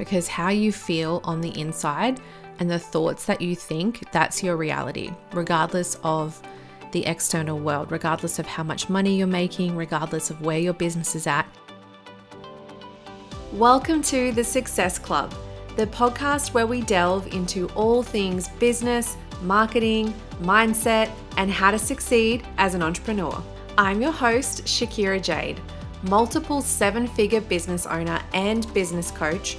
because how you feel on the inside and the thoughts that you think, that's your reality, regardless of the external world, regardless of how much money you're making, regardless of where your business is at. Welcome to the Success Club, the podcast where we delve into all things business, marketing, mindset, and how to succeed as an entrepreneur. I'm your host, Shakira Jade, multiple seven figure business owner and business coach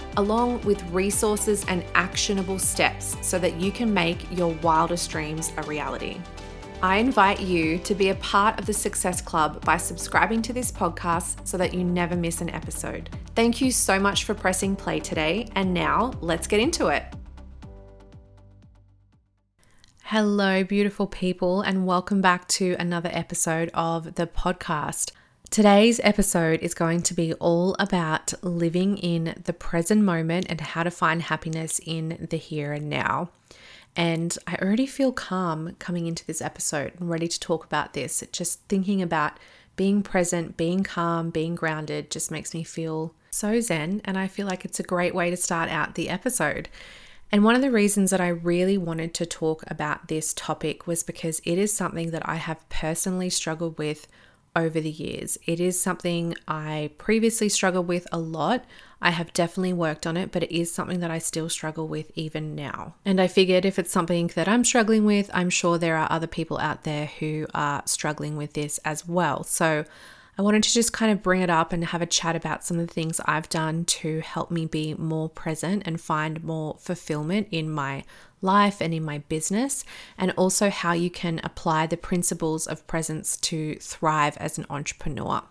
along with resources and actionable steps so that you can make your wildest dreams a reality. I invite you to be a part of the Success Club by subscribing to this podcast so that you never miss an episode. Thank you so much for pressing play today, and now let's get into it. Hello, beautiful people, and welcome back to another episode of the podcast. Today's episode is going to be all about living in the present moment and how to find happiness in the here and now. And I already feel calm coming into this episode and ready to talk about this. Just thinking about being present, being calm, being grounded just makes me feel so zen. And I feel like it's a great way to start out the episode. And one of the reasons that I really wanted to talk about this topic was because it is something that I have personally struggled with over the years. It is something I previously struggled with a lot. I have definitely worked on it, but it is something that I still struggle with even now. And I figured if it's something that I'm struggling with, I'm sure there are other people out there who are struggling with this as well. So I wanted to just kind of bring it up and have a chat about some of the things I've done to help me be more present and find more fulfillment in my life and in my business, and also how you can apply the principles of presence to thrive as an entrepreneur.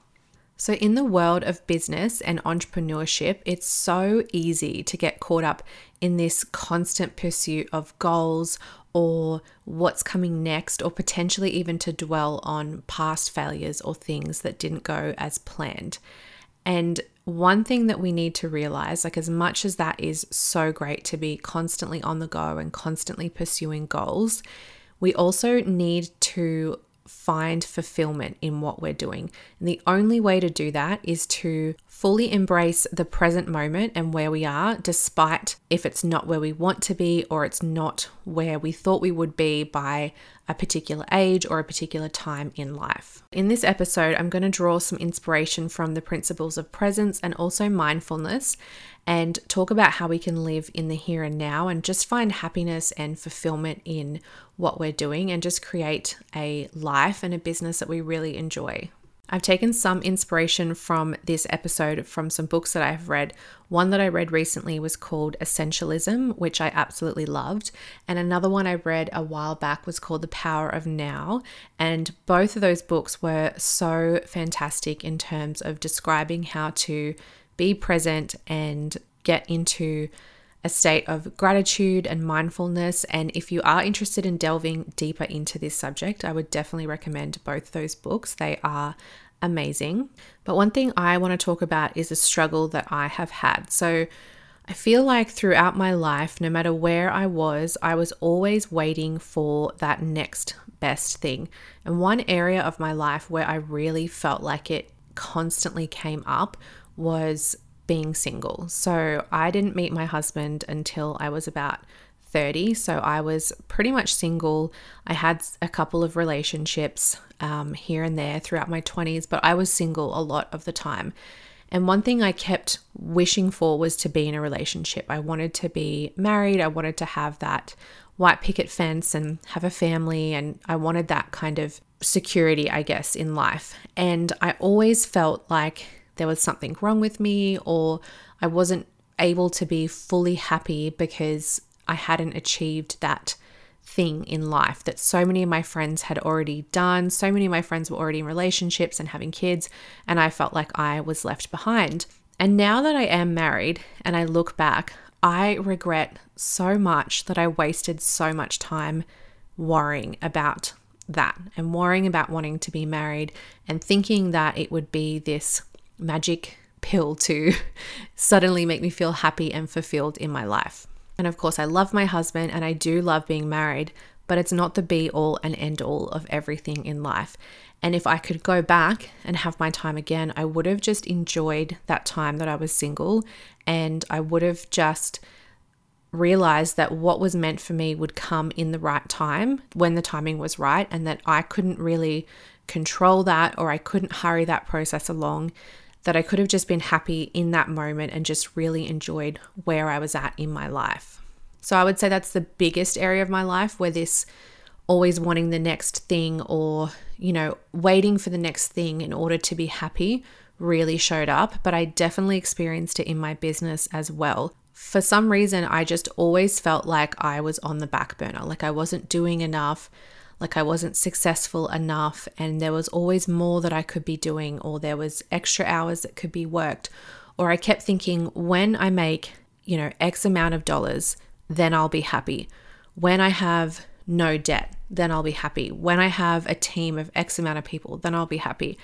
So, in the world of business and entrepreneurship, it's so easy to get caught up in this constant pursuit of goals or what's coming next, or potentially even to dwell on past failures or things that didn't go as planned. And one thing that we need to realize like, as much as that is so great to be constantly on the go and constantly pursuing goals, we also need to find fulfillment in what we're doing. And the only way to do that is to fully embrace the present moment and where we are, despite if it's not where we want to be or it's not where we thought we would be by a particular age or a particular time in life. In this episode, I'm going to draw some inspiration from the principles of presence and also mindfulness and talk about how we can live in the here and now and just find happiness and fulfillment in what we're doing and just create a life and a business that we really enjoy. I've taken some inspiration from this episode from some books that I've read. One that I read recently was called Essentialism, which I absolutely loved. And another one I read a while back was called The Power of Now. And both of those books were so fantastic in terms of describing how to be present and get into a state of gratitude and mindfulness. And if you are interested in delving deeper into this subject, I would definitely recommend both those books. They are amazing. But one thing I want to talk about is a struggle that I have had. So I feel like throughout my life, no matter where I was, I was always waiting for that next best thing. And one area of my life where I really felt like it constantly came up was being single. So I didn't meet my husband until I was about 30. So I was pretty much single. I had a couple of relationships um, here and there throughout my 20s, but I was single a lot of the time. And one thing I kept wishing for was to be in a relationship. I wanted to be married. I wanted to have that white picket fence and have a family. And I wanted that kind of security, I guess, in life. And I always felt like there was something wrong with me or I wasn't able to be fully happy because I hadn't achieved that thing in life that so many of my friends had already done. So many of my friends were already in relationships and having kids, and I felt like I was left behind. And now that I am married and I look back, I regret so much that I wasted so much time worrying about that and worrying about wanting to be married and thinking that it would be this magic pill to suddenly make me feel happy and fulfilled in my life. And of course, I love my husband and I do love being married, but it's not the be all and end all of everything in life. And if I could go back and have my time again, I would have just enjoyed that time that I was single and I would have just realized that what was meant for me would come in the right time when the timing was right and that I couldn't really control that or I couldn't hurry that process along that I could have just been happy in that moment and just really enjoyed where I was at in my life. So I would say that's the biggest area of my life where this always wanting the next thing or, you know, waiting for the next thing in order to be happy really showed up, but I definitely experienced it in my business as well. For some reason, I just always felt like I was on the back burner, like I wasn't doing enough like I wasn't successful enough and there was always more that I could be doing or there was extra hours that could be worked or I kept thinking when I make, you know, x amount of dollars, then I'll be happy. When I have no debt, then I'll be happy. When I have a team of X amount of people, then I'll be happy.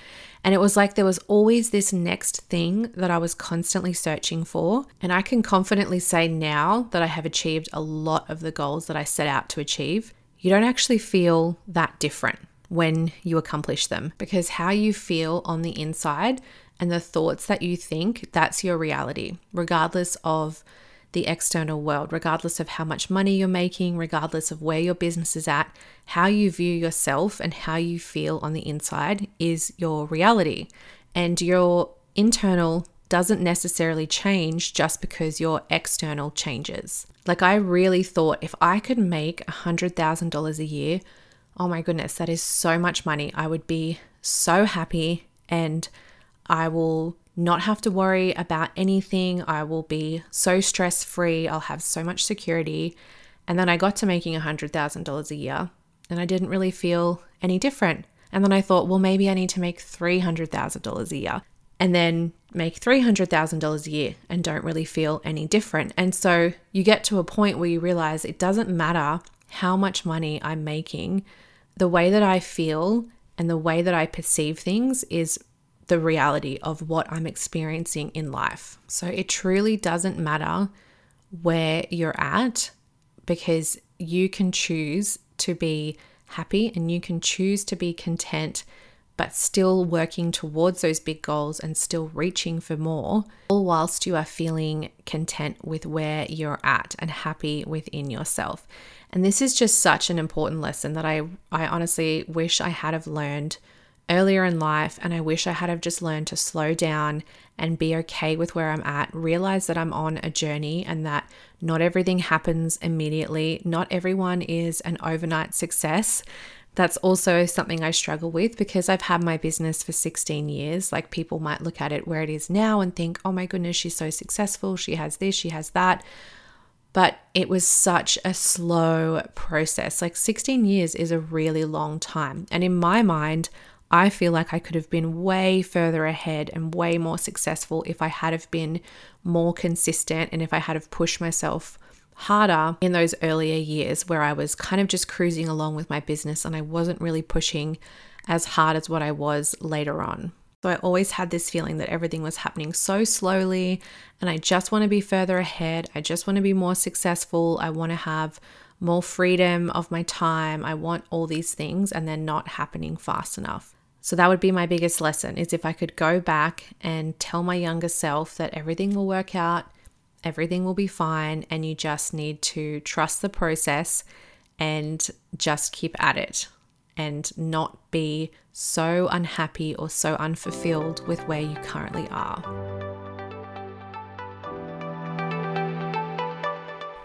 And it was like there was always this next thing that I was constantly searching for. And I can confidently say now that I have achieved a lot of the goals that I set out to achieve you don't actually feel that different when you accomplish them because how you feel on the inside and the thoughts that you think, that's your reality, regardless of the external world, regardless of how much money you're making, regardless of where your business is at, how you view yourself and how you feel on the inside is your reality. And your internal doesn't necessarily change just because your external changes. Like, I really thought if I could make $100,000 a year, oh my goodness, that is so much money. I would be so happy and I will not have to worry about anything. I will be so stress free. I'll have so much security. And then I got to making $100,000 a year and I didn't really feel any different. And then I thought, well, maybe I need to make $300,000 a year and then make $300,000 a year and don't really feel any different. And so you get to a point where you realize it doesn't matter how much money I'm making, the way that I feel and the way that I perceive things is the reality of what I'm experiencing in life. So it truly doesn't matter where you're at because you can choose to be happy and you can choose to be content but still working towards those big goals and still reaching for more, all whilst you are feeling content with where you're at and happy within yourself. And this is just such an important lesson that I, I honestly wish I had have learned earlier in life and I wish I had have just learned to slow down and be okay with where I'm at, realize that I'm on a journey and that not everything happens immediately. Not everyone is an overnight success that's also something I struggle with because I've had my business for 16 years. Like people might look at it where it is now and think, oh my goodness, she's so successful. She has this, she has that. But it was such a slow process. Like 16 years is a really long time. And in my mind, I feel like I could have been way further ahead and way more successful if I had have been more consistent and if I had have pushed myself harder in those earlier years where I was kind of just cruising along with my business and I wasn't really pushing as hard as what I was later on. So I always had this feeling that everything was happening so slowly and I just want to be further ahead. I just want to be more successful. I want to have more freedom of my time. I want all these things and they're not happening fast enough. So that would be my biggest lesson is if I could go back and tell my younger self that everything will work out, everything will be fine, and you just need to trust the process and just keep at it and not be so unhappy or so unfulfilled with where you currently are.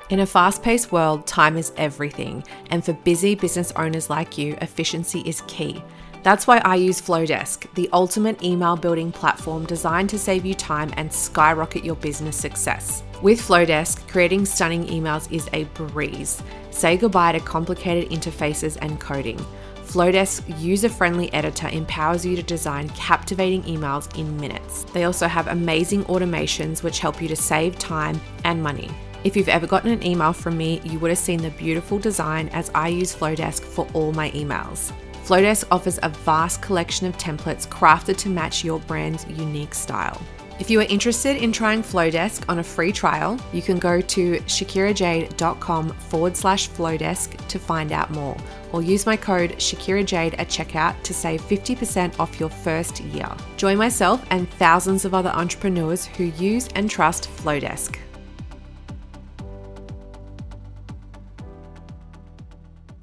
In a fast paced world, time is everything, and for busy business owners like you, efficiency is key. That's why I use Flodesk, the ultimate email building platform designed to save you time and skyrocket your business success. With Flodesk, creating stunning emails is a breeze. Say goodbye to complicated interfaces and coding. Flodesk's user friendly editor empowers you to design captivating emails in minutes. They also have amazing automations which help you to save time and money. If you've ever gotten an email from me, you would have seen the beautiful design as I use Flodesk for all my emails. Flodesk offers a vast collection of templates crafted to match your brand's unique style. If you are interested in trying Flodesk on a free trial, you can go to shakirajade.com forward slash Flodesk to find out more, or use my code ShakiraJade at checkout to save 50% off your first year. Join myself and thousands of other entrepreneurs who use and trust Flodesk.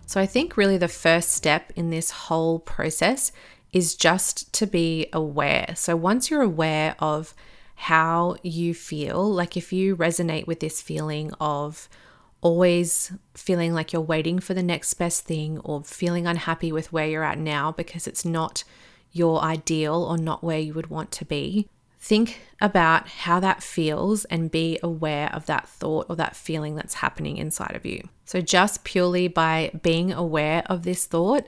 So I think really the first step in this whole process is just to be aware. So once you're aware of how you feel, like if you resonate with this feeling of always feeling like you're waiting for the next best thing or feeling unhappy with where you're at now because it's not your ideal or not where you would want to be, think about how that feels and be aware of that thought or that feeling that's happening inside of you. So, just purely by being aware of this thought,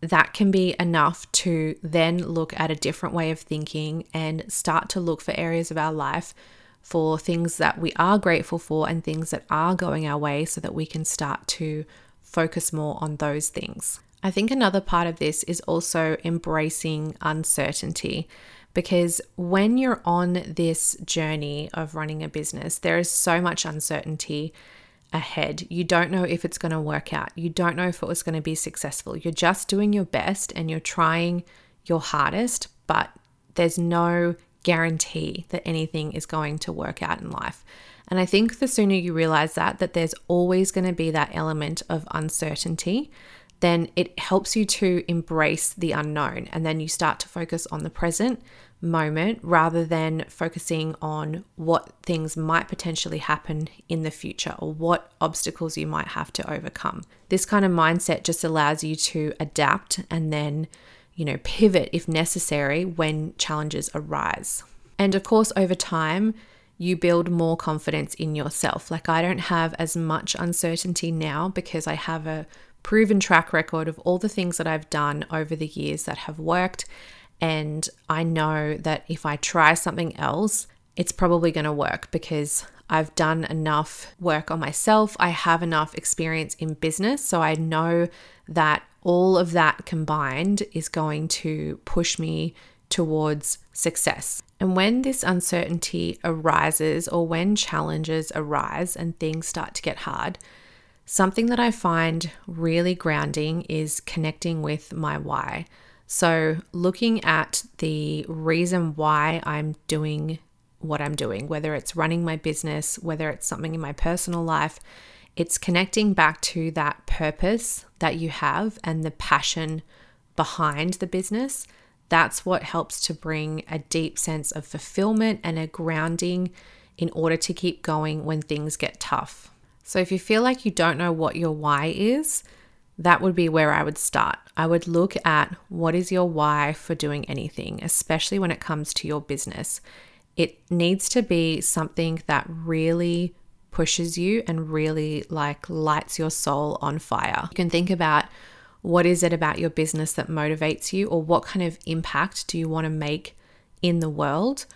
that can be enough to then look at a different way of thinking and start to look for areas of our life for things that we are grateful for and things that are going our way so that we can start to focus more on those things. I think another part of this is also embracing uncertainty because when you're on this journey of running a business, there is so much uncertainty ahead. You don't know if it's going to work out. You don't know if it was going to be successful. You're just doing your best and you're trying your hardest, but there's no guarantee that anything is going to work out in life. And I think the sooner you realize that that there's always going to be that element of uncertainty, then it helps you to embrace the unknown and then you start to focus on the present moment rather than focusing on what things might potentially happen in the future or what obstacles you might have to overcome. This kind of mindset just allows you to adapt and then, you know, pivot if necessary when challenges arise. And of course, over time, you build more confidence in yourself. Like, I don't have as much uncertainty now because I have a proven track record of all the things that I've done over the years that have worked and I know that if I try something else, it's probably going to work because I've done enough work on myself. I have enough experience in business. So I know that all of that combined is going to push me towards success. And when this uncertainty arises or when challenges arise and things start to get hard, something that I find really grounding is connecting with my why. So, looking at the reason why I'm doing what I'm doing, whether it's running my business, whether it's something in my personal life, it's connecting back to that purpose that you have and the passion behind the business. That's what helps to bring a deep sense of fulfillment and a grounding in order to keep going when things get tough. So, if you feel like you don't know what your why is, that would be where I would start. I would look at what is your why for doing anything, especially when it comes to your business. It needs to be something that really pushes you and really like lights your soul on fire. You can think about what is it about your business that motivates you or what kind of impact do you want to make in the world?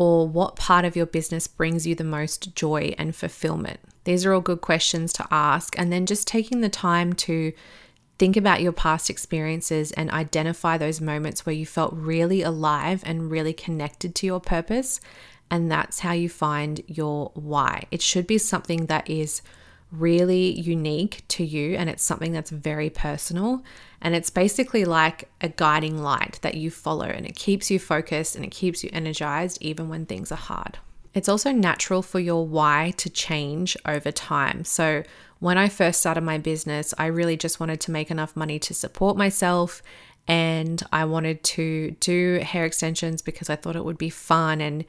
or what part of your business brings you the most joy and fulfillment? These are all good questions to ask. And then just taking the time to think about your past experiences and identify those moments where you felt really alive and really connected to your purpose. And that's how you find your why. It should be something that is really unique to you and it's something that's very personal and it's basically like a guiding light that you follow and it keeps you focused and it keeps you energized even when things are hard. It's also natural for your why to change over time. So, when I first started my business, I really just wanted to make enough money to support myself and I wanted to do hair extensions because I thought it would be fun and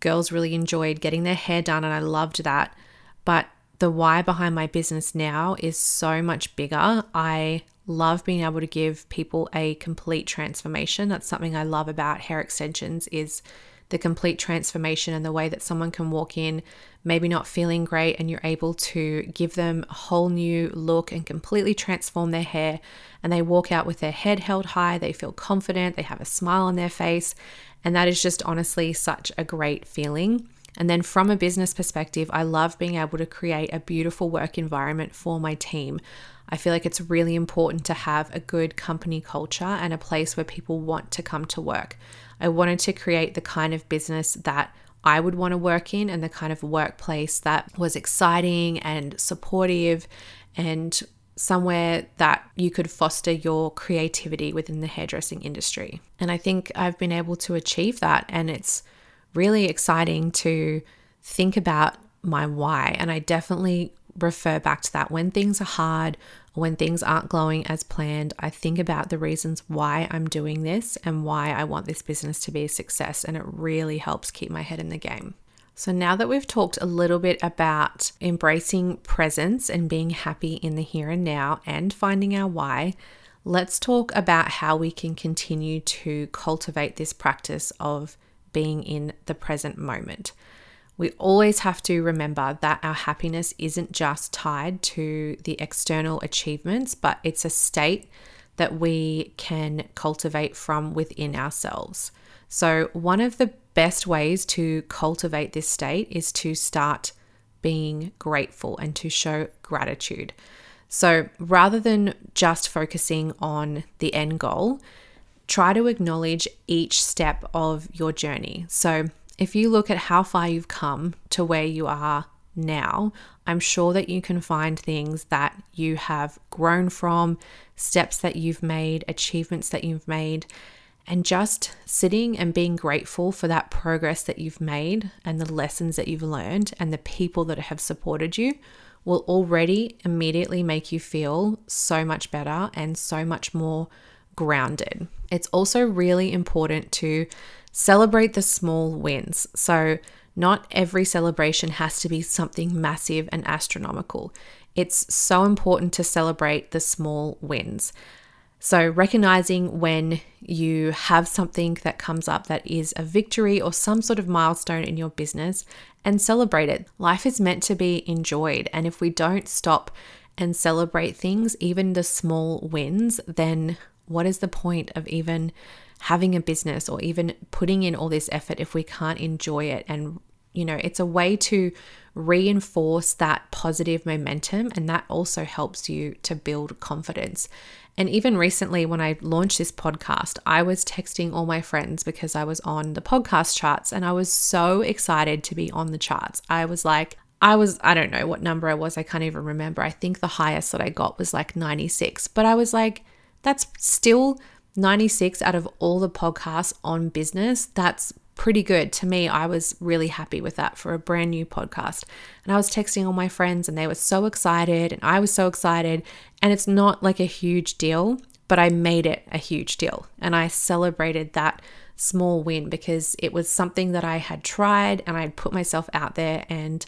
girls really enjoyed getting their hair done and I loved that. But the why behind my business now is so much bigger. I love being able to give people a complete transformation. That's something I love about hair extensions is the complete transformation and the way that someone can walk in maybe not feeling great and you're able to give them a whole new look and completely transform their hair and they walk out with their head held high, they feel confident, they have a smile on their face, and that is just honestly such a great feeling. And then from a business perspective, I love being able to create a beautiful work environment for my team. I feel like it's really important to have a good company culture and a place where people want to come to work. I wanted to create the kind of business that I would want to work in and the kind of workplace that was exciting and supportive and somewhere that you could foster your creativity within the hairdressing industry. And I think I've been able to achieve that. And it's really exciting to think about my why. And I definitely refer back to that when things are hard when things aren't going as planned. I think about the reasons why I'm doing this and why I want this business to be a success. And it really helps keep my head in the game. So, now that we've talked a little bit about embracing presence and being happy in the here and now and finding our why, let's talk about how we can continue to cultivate this practice of being in the present moment. We always have to remember that our happiness isn't just tied to the external achievements, but it's a state that we can cultivate from within ourselves. So, one of the best ways to cultivate this state is to start being grateful and to show gratitude. So rather than just focusing on the end goal, try to acknowledge each step of your journey. So if you look at how far you've come to where you are now, I'm sure that you can find things that you have grown from, steps that you've made, achievements that you've made, and just sitting and being grateful for that progress that you've made and the lessons that you've learned and the people that have supported you will already immediately make you feel so much better and so much more grounded. It's also really important to celebrate the small wins. So, not every celebration has to be something massive and astronomical. It's so important to celebrate the small wins. So, recognizing when you have something that comes up that is a victory or some sort of milestone in your business and celebrate it. Life is meant to be enjoyed. And if we don't stop and celebrate things, even the small wins, then what is the point of even having a business or even putting in all this effort if we can't enjoy it? And, you know, it's a way to reinforce that positive momentum, and that also helps you to build confidence. And even recently, when I launched this podcast, I was texting all my friends because I was on the podcast charts and I was so excited to be on the charts. I was like, I was, I don't know what number I was, I can't even remember. I think the highest that I got was like 96, but I was like, that's still 96 out of all the podcasts on business. That's pretty good. To me, I was really happy with that for a brand new podcast. And I was texting all my friends and they were so excited and I was so excited. And it's not like a huge deal, but I made it a huge deal. And I celebrated that small win because it was something that I had tried and I'd put myself out there and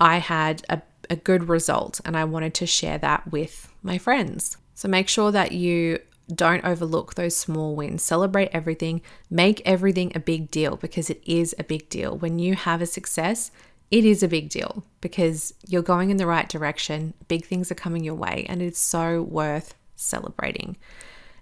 I had a, a good result and I wanted to share that with my friends. So make sure that you don't overlook those small wins. Celebrate everything. Make everything a big deal because it is a big deal. When you have a success, it is a big deal because you're going in the right direction. Big things are coming your way, and it's so worth celebrating.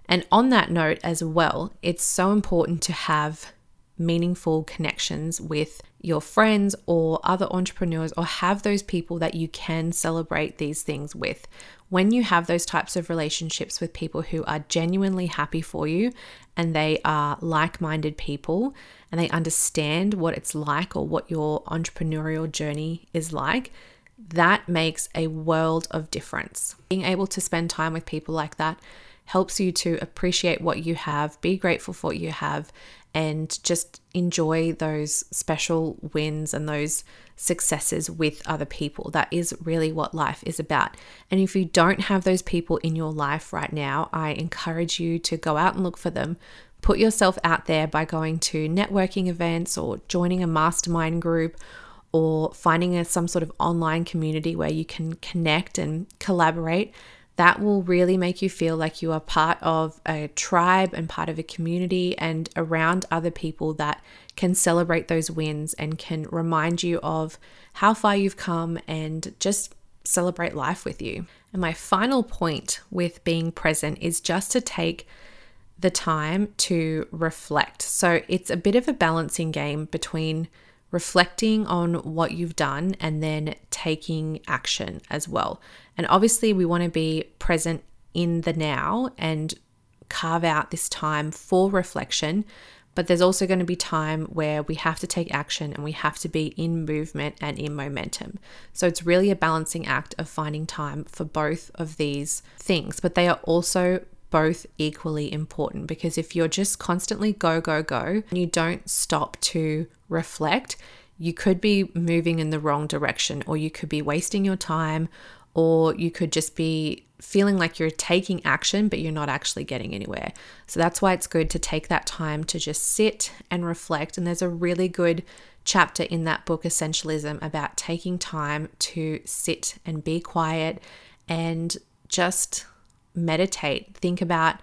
And on that note, as well, it's so important to have meaningful connections with your friends or other entrepreneurs, or have those people that you can celebrate these things with when you have those types of relationships with people who are genuinely happy for you and they are like minded people and they understand what it's like or what your entrepreneurial journey is like, that makes a world of difference. Being able to spend time with people like that helps you to appreciate what you have, be grateful for what you have, and just enjoy those special wins and those successes with other people. That is really what life is about. And if you don't have those people in your life right now, I encourage you to go out and look for them. Put yourself out there by going to networking events or joining a mastermind group or finding a, some sort of online community where you can connect and collaborate that will really make you feel like you are part of a tribe and part of a community and around other people that can celebrate those wins and can remind you of how far you've come and just celebrate life with you. And my final point with being present is just to take the time to reflect. So it's a bit of a balancing game between reflecting on what you've done and then taking action as well. And obviously, we want to be present in the now and carve out this time for reflection. But there's also going to be time where we have to take action and we have to be in movement and in momentum. So it's really a balancing act of finding time for both of these things, but they are also both equally important because if you're just constantly go, go, go, and you don't stop to reflect, you could be moving in the wrong direction, or you could be wasting your time, or you could just be feeling like you're taking action, but you're not actually getting anywhere. So that's why it's good to take that time to just sit and reflect. And there's a really good chapter in that book, Essentialism, about taking time to sit and be quiet and just meditate. Think about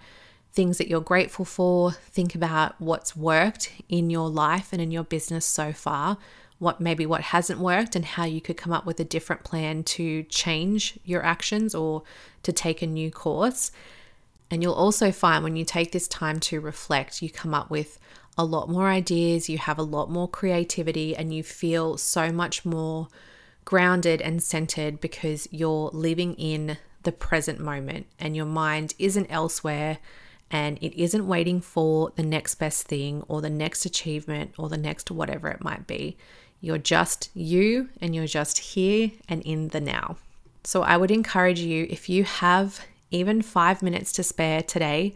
things that you're grateful for. Think about what's worked in your life and in your business so far. What maybe what hasn't worked, and how you could come up with a different plan to change your actions or to take a new course. And you'll also find when you take this time to reflect, you come up with a lot more ideas, you have a lot more creativity, and you feel so much more grounded and centered because you're living in the present moment and your mind isn't elsewhere and it isn't waiting for the next best thing or the next achievement or the next whatever it might be. You're just you and you're just here and in the now. So I would encourage you, if you have even five minutes to spare today,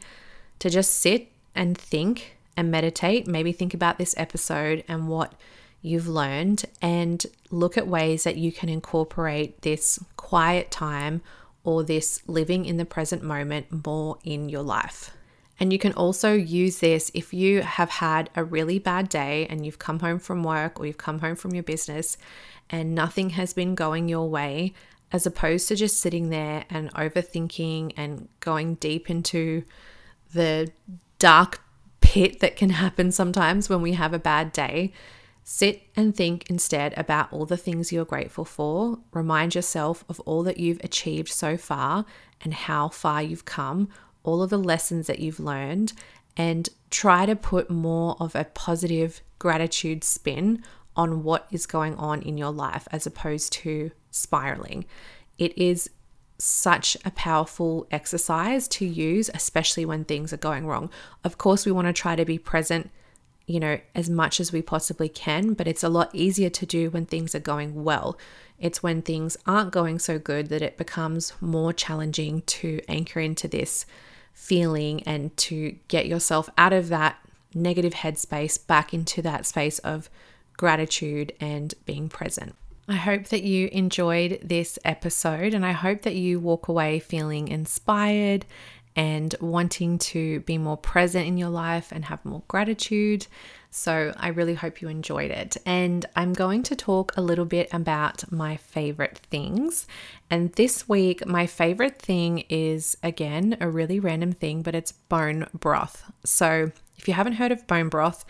to just sit and think and meditate. Maybe think about this episode and what you've learned and look at ways that you can incorporate this quiet time or this living in the present moment more in your life. And you can also use this if you have had a really bad day and you've come home from work or you've come home from your business and nothing has been going your way, as opposed to just sitting there and overthinking and going deep into the dark pit that can happen sometimes when we have a bad day. Sit and think instead about all the things you're grateful for. Remind yourself of all that you've achieved so far and how far you've come, all of the lessons that you've learned, and try to put more of a positive gratitude spin on what is going on in your life as opposed to spiraling. It is such a powerful exercise to use, especially when things are going wrong. Of course, we want to try to be present you know, as much as we possibly can, but it's a lot easier to do when things are going well. It's when things aren't going so good that it becomes more challenging to anchor into this feeling and to get yourself out of that negative headspace back into that space of gratitude and being present. I hope that you enjoyed this episode and I hope that you walk away feeling inspired and wanting to be more present in your life and have more gratitude. So, I really hope you enjoyed it. And I'm going to talk a little bit about my favorite things. And this week, my favorite thing is again a really random thing, but it's bone broth. So, if you haven't heard of bone broth,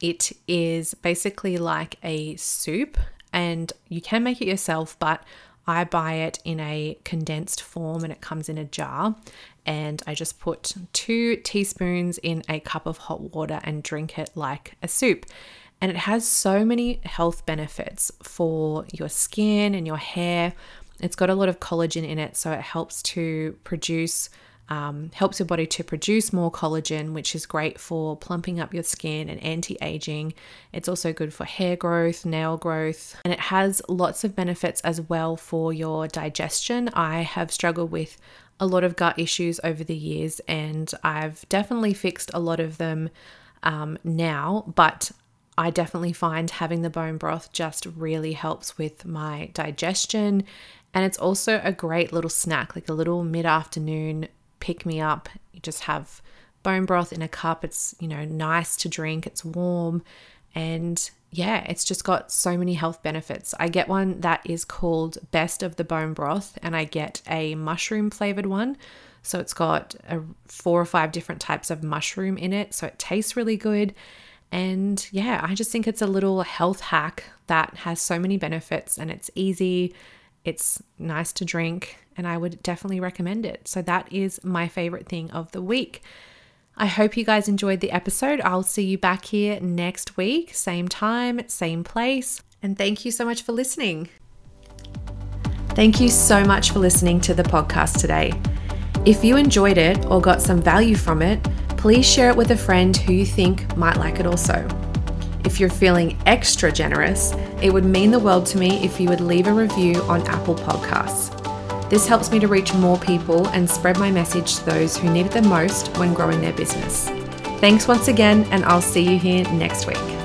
it is basically like a soup, and you can make it yourself, but I buy it in a condensed form and it comes in a jar. And I just put two teaspoons in a cup of hot water and drink it like a soup. And it has so many health benefits for your skin and your hair. It's got a lot of collagen in it, so it helps to produce um, helps your body to produce more collagen, which is great for plumping up your skin and anti aging. It's also good for hair growth, nail growth, and it has lots of benefits as well for your digestion. I have struggled with a lot of gut issues over the years, and I've definitely fixed a lot of them um, now, but I definitely find having the bone broth just really helps with my digestion. And it's also a great little snack, like a little mid afternoon pick me up. You just have bone broth in a cup. It's, you know, nice to drink, it's warm. And yeah, it's just got so many health benefits. I get one that is called Best of the Bone Broth, and I get a mushroom flavored one. So it's got a, four or five different types of mushroom in it. So it tastes really good. And yeah, I just think it's a little health hack that has so many benefits and it's easy it's nice to drink, and I would definitely recommend it. So, that is my favorite thing of the week. I hope you guys enjoyed the episode. I'll see you back here next week, same time, same place. And thank you so much for listening. Thank you so much for listening to the podcast today. If you enjoyed it or got some value from it, please share it with a friend who you think might like it also. If you're feeling extra generous, it would mean the world to me if you would leave a review on Apple Podcasts. This helps me to reach more people and spread my message to those who need it the most when growing their business. Thanks once again, and I'll see you here next week.